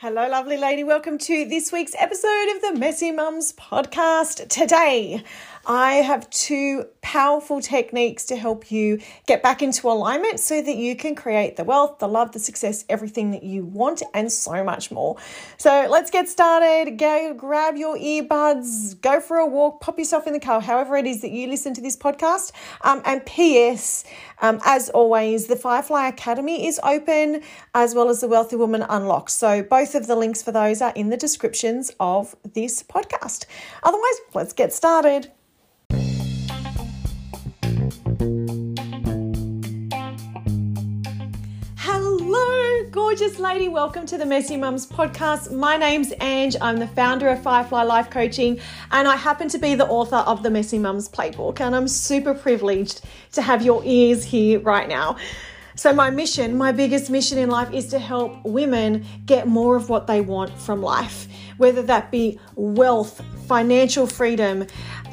Hello, lovely lady. Welcome to this week's episode of the Messy Mums podcast. Today, I have two powerful techniques to help you get back into alignment so that you can create the wealth, the love, the success, everything that you want, and so much more. So, let's get started. Go grab your earbuds, go for a walk, pop yourself in the car, however it is that you listen to this podcast. Um, and P.S., um, as always, the Firefly Academy is open as well as the Wealthy Woman Unlocked. So, both of the links for those are in the descriptions of this podcast. Otherwise, let's get started. Gorgeous lady. Welcome to the Messy Mums podcast. My name's Ange. I'm the founder of Firefly Life Coaching, and I happen to be the author of the Messy Mums Playbook. And I'm super privileged to have your ears here right now. So, my mission, my biggest mission in life is to help women get more of what they want from life, whether that be wealth, financial freedom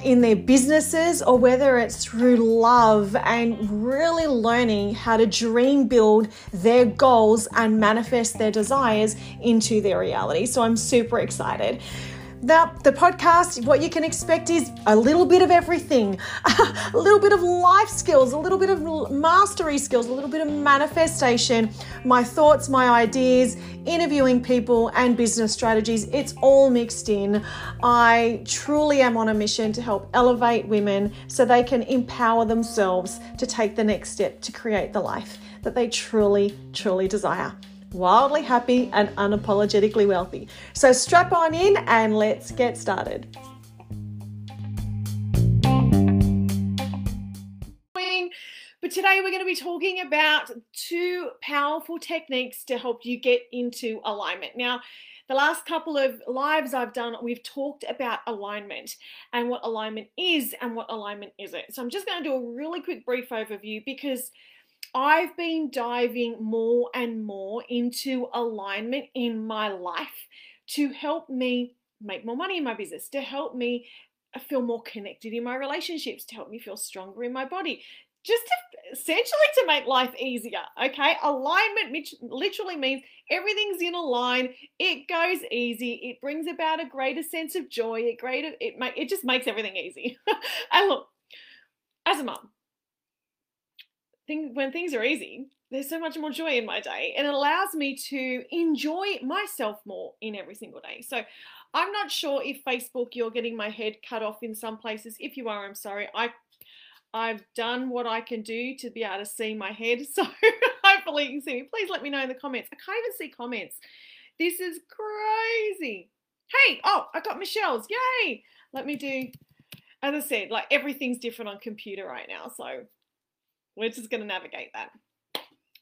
in their businesses, or whether it's through love and really learning how to dream build their goals and manifest their desires into their reality. So, I'm super excited. Now, the podcast, what you can expect is a little bit of everything a little bit of life skills, a little bit of mastery skills, a little bit of manifestation, my thoughts, my ideas, interviewing people, and business strategies. It's all mixed in. I truly am on a mission to help elevate women so they can empower themselves to take the next step to create the life that they truly, truly desire wildly happy, and unapologetically wealthy. So strap on in and let's get started. But today we're going to be talking about two powerful techniques to help you get into alignment. Now, the last couple of lives I've done, we've talked about alignment and what alignment is and what alignment isn't. So I'm just going to do a really quick brief overview because I've been diving more and more into alignment in my life to help me make more money in my business, to help me uh, feel more connected in my relationships, to help me feel stronger in my body, just to, essentially to make life easier. Okay, alignment literally means everything's in a line. It goes easy. It brings about a greater sense of joy. It greater it make it just makes everything easy. and look, as a mom, thing, when things are easy, there's so much more joy in my day and it allows me to enjoy myself more in every single day. So I'm not sure if Facebook you're getting my head cut off in some places. If you are, I'm sorry. I I've done what I can do to be able to see my head. So hopefully you can see me. Please let me know in the comments. I can't even see comments. This is crazy. Hey, oh, I got Michelle's. Yay. Let me do, as I said, like everything's different on computer right now. So we're just going to navigate that.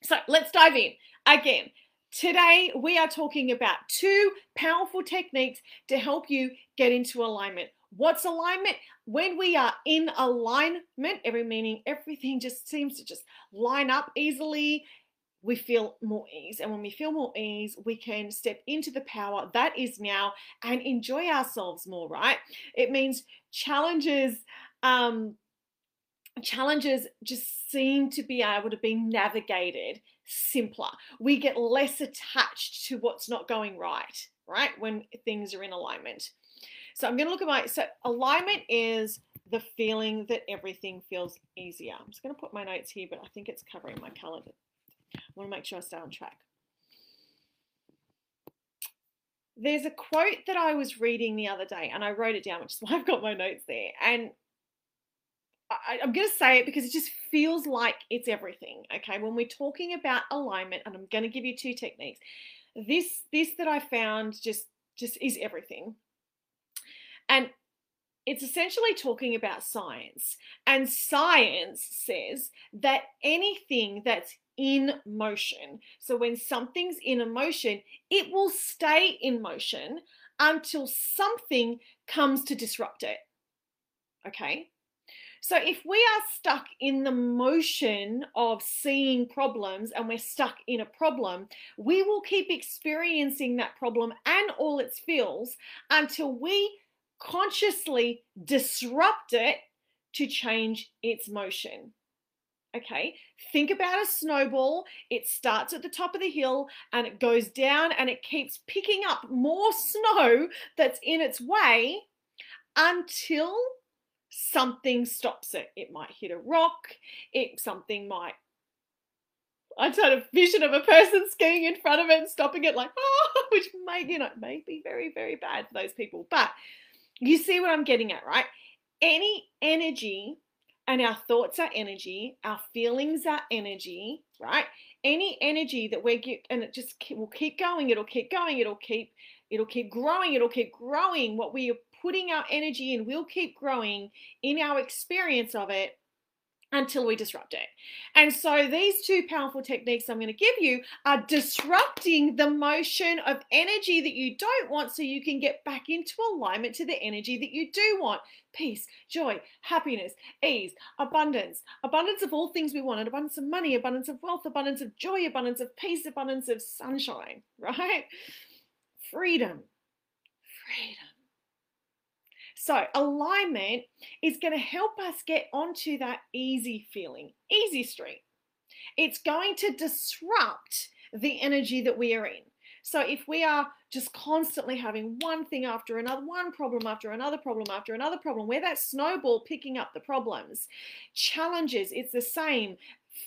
So let's dive in. Again, today we are talking about two powerful techniques to help you get into alignment. What's alignment? When we are in alignment, every meaning everything just seems to just line up easily. We feel more ease. And when we feel more ease, we can step into the power that is now and enjoy ourselves more, right? It means challenges um, challenges just seem to be able to be navigated simpler. We get less attached to what's not going right, right? When things are in alignment. So I'm going to look at my so alignment is the feeling that everything feels easier. I'm just going to put my notes here, but I think it's covering my calendar. I want to make sure I stay on track. There's a quote that I was reading the other day, and I wrote it down, which is why I've got my notes there. And I, am going to say it because it just feels like it's everything. Okay, when we're talking about alignment, and I'm going to give you two techniques. This this that I found just just is everything, and it's essentially talking about science. And science says that anything that's in motion, so when something's in a motion, it will stay in motion until something comes to disrupt it. Okay. So if we are stuck in the motion of seeing problems and we're stuck in a problem, we will keep experiencing that problem and all its feels until we consciously disrupt it to change its motion. Okay, think about a snowball. It starts at the top of the hill and it goes down and it keeps picking up more snow that's in its way until something stops it. It might hit a rock, it something might I had a vision of a person skiing in front of it and stopping it like, oh, which may, you know, may be very, very bad for those people. But you see what I'm getting at, right? Any energy, and our thoughts are energy, our feelings are energy, right? Any energy that we're get, and it just will keep going, it'll keep going, it'll keep, it'll keep growing, it'll keep growing. What we putting our energy in will keep growing in our experience of it until we disrupt it. And so these two powerful techniques I'm going to give you are disrupting the motion of energy that you don't want so you can get back into alignment to the energy that you do want. Peace, joy, happiness, ease, abundance, abundance of all things we want, abundance of money, abundance of wealth, abundance of joy, abundance of peace, abundance of sunshine, right? Freedom. Freedom. So, alignment is going to help us get onto that easy feeling, easy street. It's going to disrupt the energy that we are in. So, if we are just constantly having one thing after another, one problem after another problem after another problem, where that snowball picking up the problems, challenges, it's the same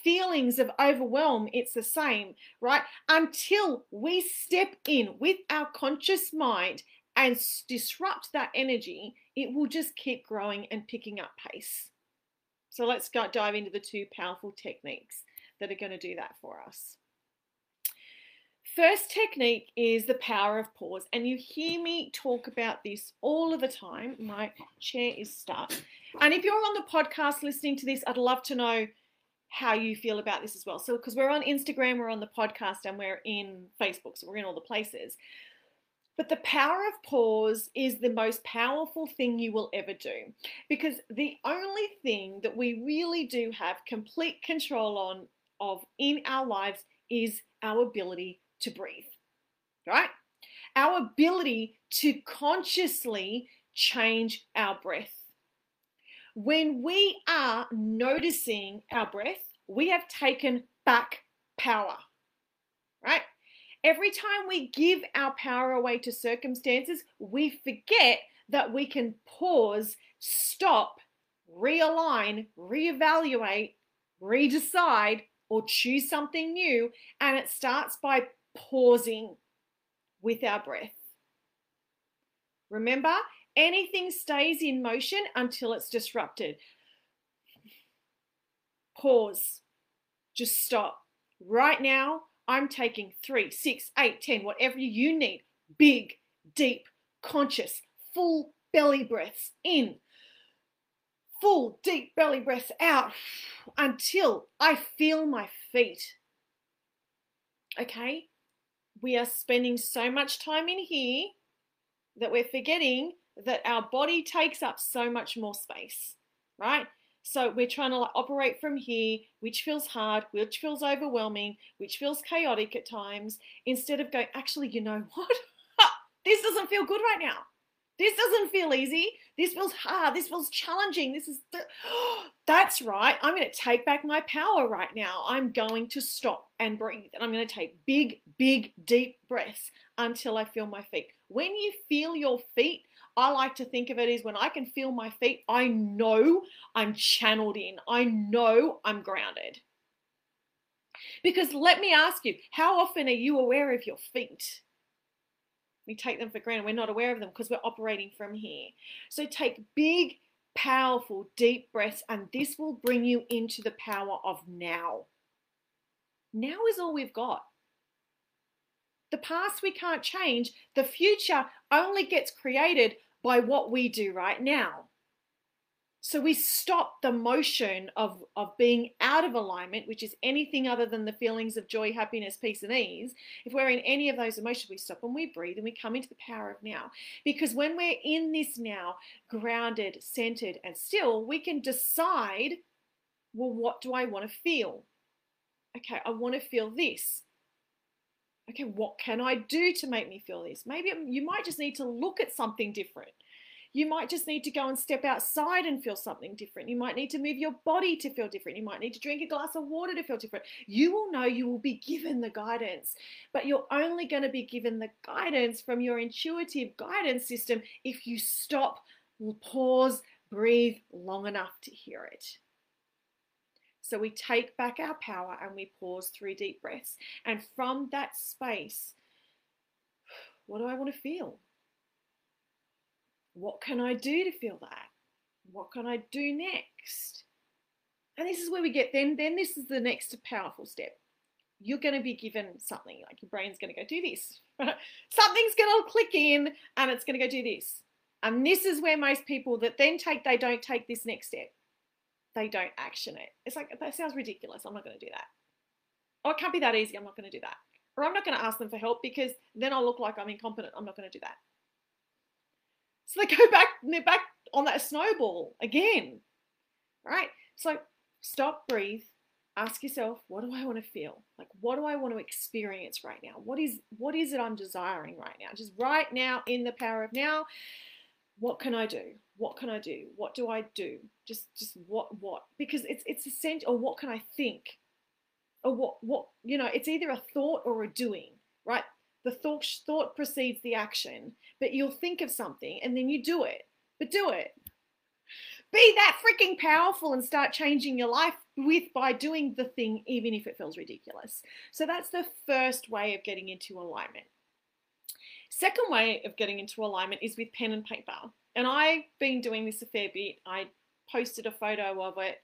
feelings of overwhelm, it's the same, right? Until we step in with our conscious mind and disrupt that energy, it will just keep growing and picking up pace. So let's dive into the two powerful techniques that are going to do that for us. First technique is the power of pause, and you hear me talk about this all of the time. My chair is stuck. And if you're on the podcast listening to this, I'd love to know how you feel about this as well. So, because we're on Instagram, we're on the podcast, and we're in Facebook, so we're in all the places. But the power of pause is the most powerful thing you will ever do because the only thing that we really do have complete control on of in our lives is our ability to breathe. Right? Our ability to consciously change our breath. When we are noticing our breath, we have taken back power. Right? Every time we give our power away to circumstances, we forget that we can pause, stop, realign, reevaluate, redecide, or choose something new. And it starts by pausing with our breath. Remember, anything stays in motion until it's disrupted. Pause. Just stop. Right now, I'm taking three, six, eight, ten, whatever you need. Big, deep, conscious, full belly breaths in, full deep belly breaths out until I feel my feet. Okay? We are spending so much time in here that we're forgetting that our body takes up so much more space, right? So we're trying to like operate from here, which feels hard, which feels overwhelming, which feels chaotic at times, instead of going, actually, you know what? this doesn't feel good right now. This doesn't feel easy. This feels hard. This feels challenging. This is, th- that's right. I'm going to take back my power right now. I'm going to stop and breathe. And I'm going to take big, big, deep breaths until I feel my feet. When you feel your feet, I like to think of it as when I can feel my feet, I know I'm channeled in. I know I'm grounded. Because let me ask you, how often are you aware of your feet? We take them for granted. We're not aware of them because we're operating from here. So take big, powerful, deep breaths, and this will bring you into the power of now. Now is all we've got. The past we can't change. The future only gets created by what we do right now. So we stop the motion of, of being out of alignment, which is anything other than the feelings of joy, happiness, peace, and ease. If we're in any of those emotions, we stop and we breathe and we come into the power of now. Because when we're in this now, grounded, centered, and still, we can decide well, what do I want to feel? Okay, I want to feel this okay, what can I do to make me feel this? Maybe you might just need to look at something different. You might just need to go and step outside and feel something different. You might need to move your body to feel different. You might need to drink a glass of water to feel different. You will know you will be given the guidance, but you're only going to be given the guidance from your intuitive guidance system if you stop, pause, breathe long enough to hear it. So we take back our power and we pause three deep breaths. And from that space, what do I want to feel? What can I do to feel that? What can I do next? And this is where we get then, then this is the next powerful step. You're going to be given something, like your brain's going to go do this. Something's going to click in and it's going to go do this. And this is where most people that then take, they don't take this next step they don't action it. It's like, that sounds ridiculous. I'm not going to do that. Oh, it can't be that easy. I'm not going to do that. Or I'm not going to ask them for help because then I'll look like I'm incompetent. I'm not going to do that. So they go back, they're back on that snowball again. Right? So stop, breathe, ask yourself, what do I want to feel? Like what do I want to experience right now? What is what is it I'm desiring right now? Just right now in the power of now, what can I do? What can I do? What do I do? Just just what what? Because it's it's essential. Or what can I think? Or what what you know? It's either a thought or a doing, right? The thought thought precedes the action, but you'll think of something and then you do it. But do it. Be that freaking powerful and start changing your life with by doing the thing, even if it feels ridiculous. So that's the first way of getting into alignment. Second way of getting into alignment is with pen and paper. And I've been doing this a fair bit. I posted a photo of it,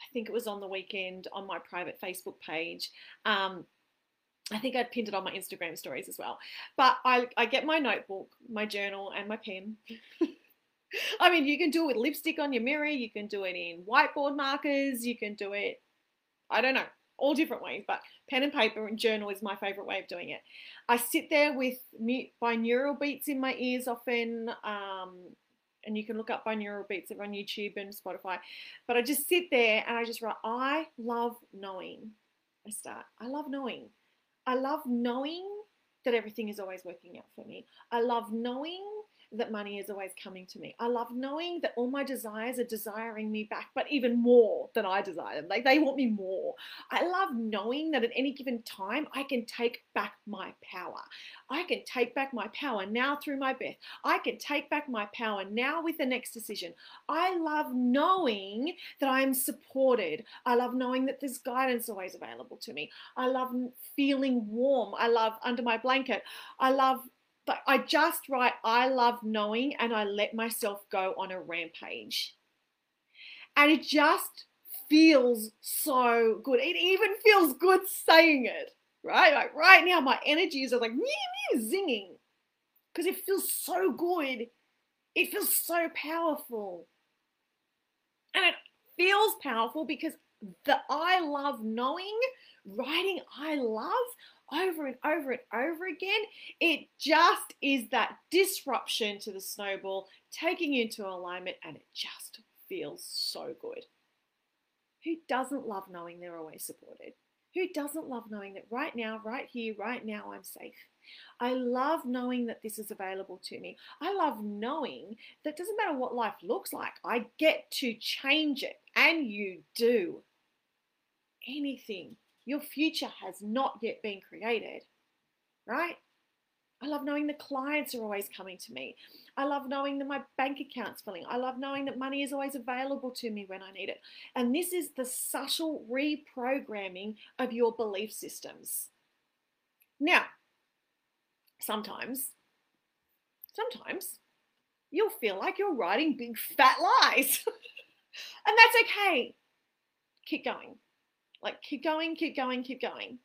I think it was on the weekend on my private Facebook page. Um, I think I'd pinned it on my Instagram stories as well. But I, I get my notebook, my journal, and my pen. I mean, you can do it with lipstick on your mirror, you can do it in whiteboard markers, you can do it, I don't know, all different ways, but pen and paper and journal is my favorite way of doing it. I sit there with binaural beats in my ears often, um, and you can look up binaural beats on YouTube and Spotify. But I just sit there and I just write, I love knowing. I start, I love knowing. I love knowing that everything is always working out for me. I love knowing that money is always coming to me. I love knowing that all my desires are desiring me back, but even more than I desire them. Like they want me more. I love knowing that at any given time I can take back my power. I can take back my power now through my breath. I can take back my power now with the next decision. I love knowing that I am supported. I love knowing that there's guidance always available to me. I love feeling warm. I love under my blanket. I love but I just write, I love knowing, and I let myself go on a rampage. And it just feels so good. It even feels good saying it, right? Like right now, my energy is like meow, meow, zinging because it feels so good. It feels so powerful. And it feels powerful because the I love knowing, writing I love, over and over and over again, it just is that disruption to the snowball, taking you into alignment, and it just feels so good. Who doesn't love knowing they're always supported? Who doesn't love knowing that right now, right here, right now, I'm safe? I love knowing that this is available to me. I love knowing that doesn't matter what life looks like, I get to change it. And you do. Anything your future has not yet been created, right? I love knowing the clients are always coming to me. I love knowing that my bank account's filling. I love knowing that money is always available to me when I need it. And this is the subtle reprogramming of your belief systems. Now, sometimes, sometimes you'll feel like you're writing big fat lies. and that's okay. Keep going. Like, keep going, keep going, keep going.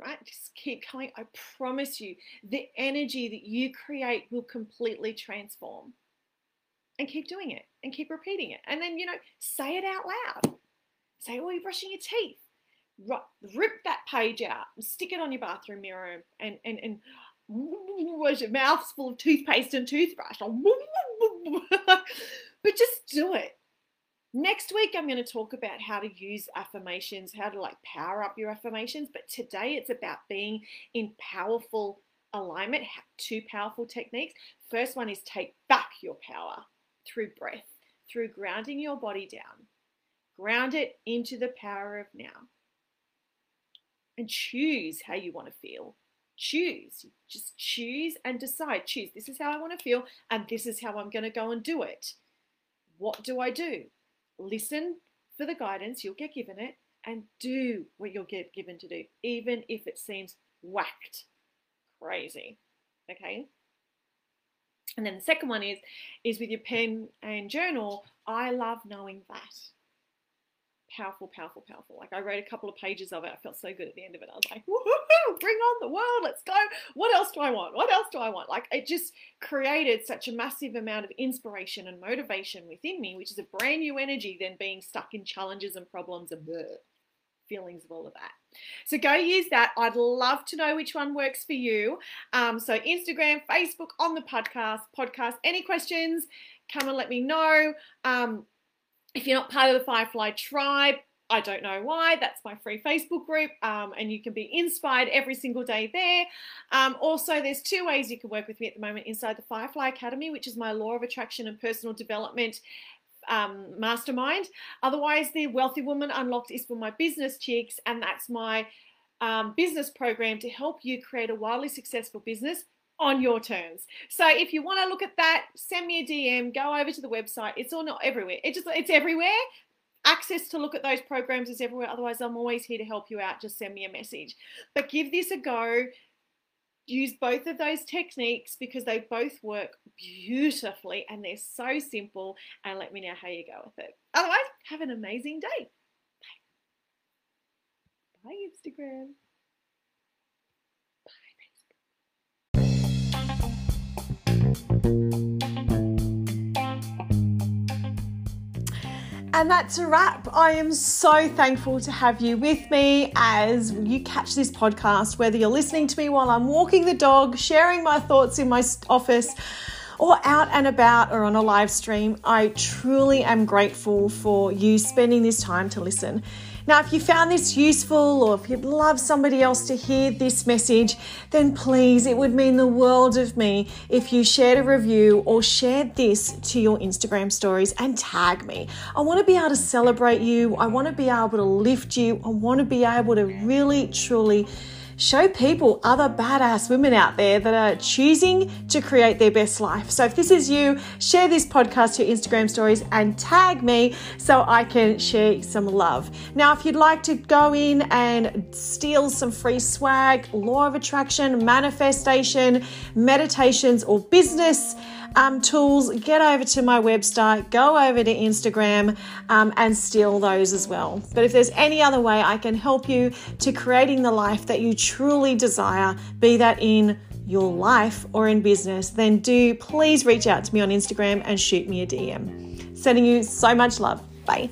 Right? Just keep going. I promise you, the energy that you create will completely transform. And keep doing it and keep repeating it. And then, you know, say it out loud. Say, oh, you're brushing your teeth. Rip that page out and stick it on your bathroom mirror and, and, and was your mouth's full of toothpaste and toothbrush. but just do it. Next week, I'm going to talk about how to use affirmations, how to like power up your affirmations. But today, it's about being in powerful alignment, two powerful techniques. First one is take back your power through breath, through grounding your body down. Ground it into the power of now. And choose how you want to feel. Choose. Just choose and decide. Choose. This is how I want to feel, and this is how I'm going to go and do it. What do I do? Listen for the guidance, you'll get given it, and do what you'll get given to do, even if it seems whacked crazy. Okay. And then the second one is is with your pen and journal. I love knowing that. Powerful, powerful, powerful. Like I wrote a couple of pages of it. I felt so good at the end of it. I was like, woohoo, bring on the world. Let's go. What else do I want? What else do I want? Like it just created such a massive amount of inspiration and motivation within me, which is a brand new energy than being stuck in challenges and problems and bleh feelings of all of that. So go use that. I'd love to know which one works for you. Um, so Instagram, Facebook, on the podcast, podcast. Any questions? Come and let me know. Um, if you're not part of the Firefly Tribe, I don't know why. That's my free Facebook group, um, and you can be inspired every single day there. Um, also, there's two ways you can work with me at the moment inside the Firefly Academy, which is my law of attraction and personal development um, mastermind. Otherwise, the Wealthy Woman Unlocked is for my business chicks, and that's my um, business program to help you create a wildly successful business on your terms. So if you want to look at that, send me a DM, go over to the website. It's all not everywhere. It just it's everywhere. Access to look at those programs is everywhere. Otherwise, I'm always here to help you out. Just send me a message. But give this a go use both of those techniques because they both work beautifully and they're so simple. And let me know how you go with it. Otherwise, have an amazing day. Bye, Bye Instagram. And that's a wrap. I am so thankful to have you with me as you catch this podcast, whether you're listening to me while I'm walking the dog, sharing my thoughts in my office, or out and about or on a live stream. I truly am grateful for you spending this time to listen. Now, if you found this useful or if you'd love somebody else to hear this message, then please, it would mean the world of me if you shared a review or shared this to your Instagram stories and tag me. I want to be able to celebrate you. I want to be able to lift you. I want to be able to really, truly show people other badass women out there that are choosing to create their best life. So if this is you, share this podcast to your Instagram stories and tag me so I can share some love. Now, if you'd like to go in and steal some free swag, law of attraction, manifestation, meditations, or business, um, tools, get over to my website, go over to Instagram um, and steal those as well. But if there's any other way I can help you to creating the life that you truly desire, be that in your life or in business, then do please reach out to me on Instagram and shoot me a DM. Sending you so much love. Bye.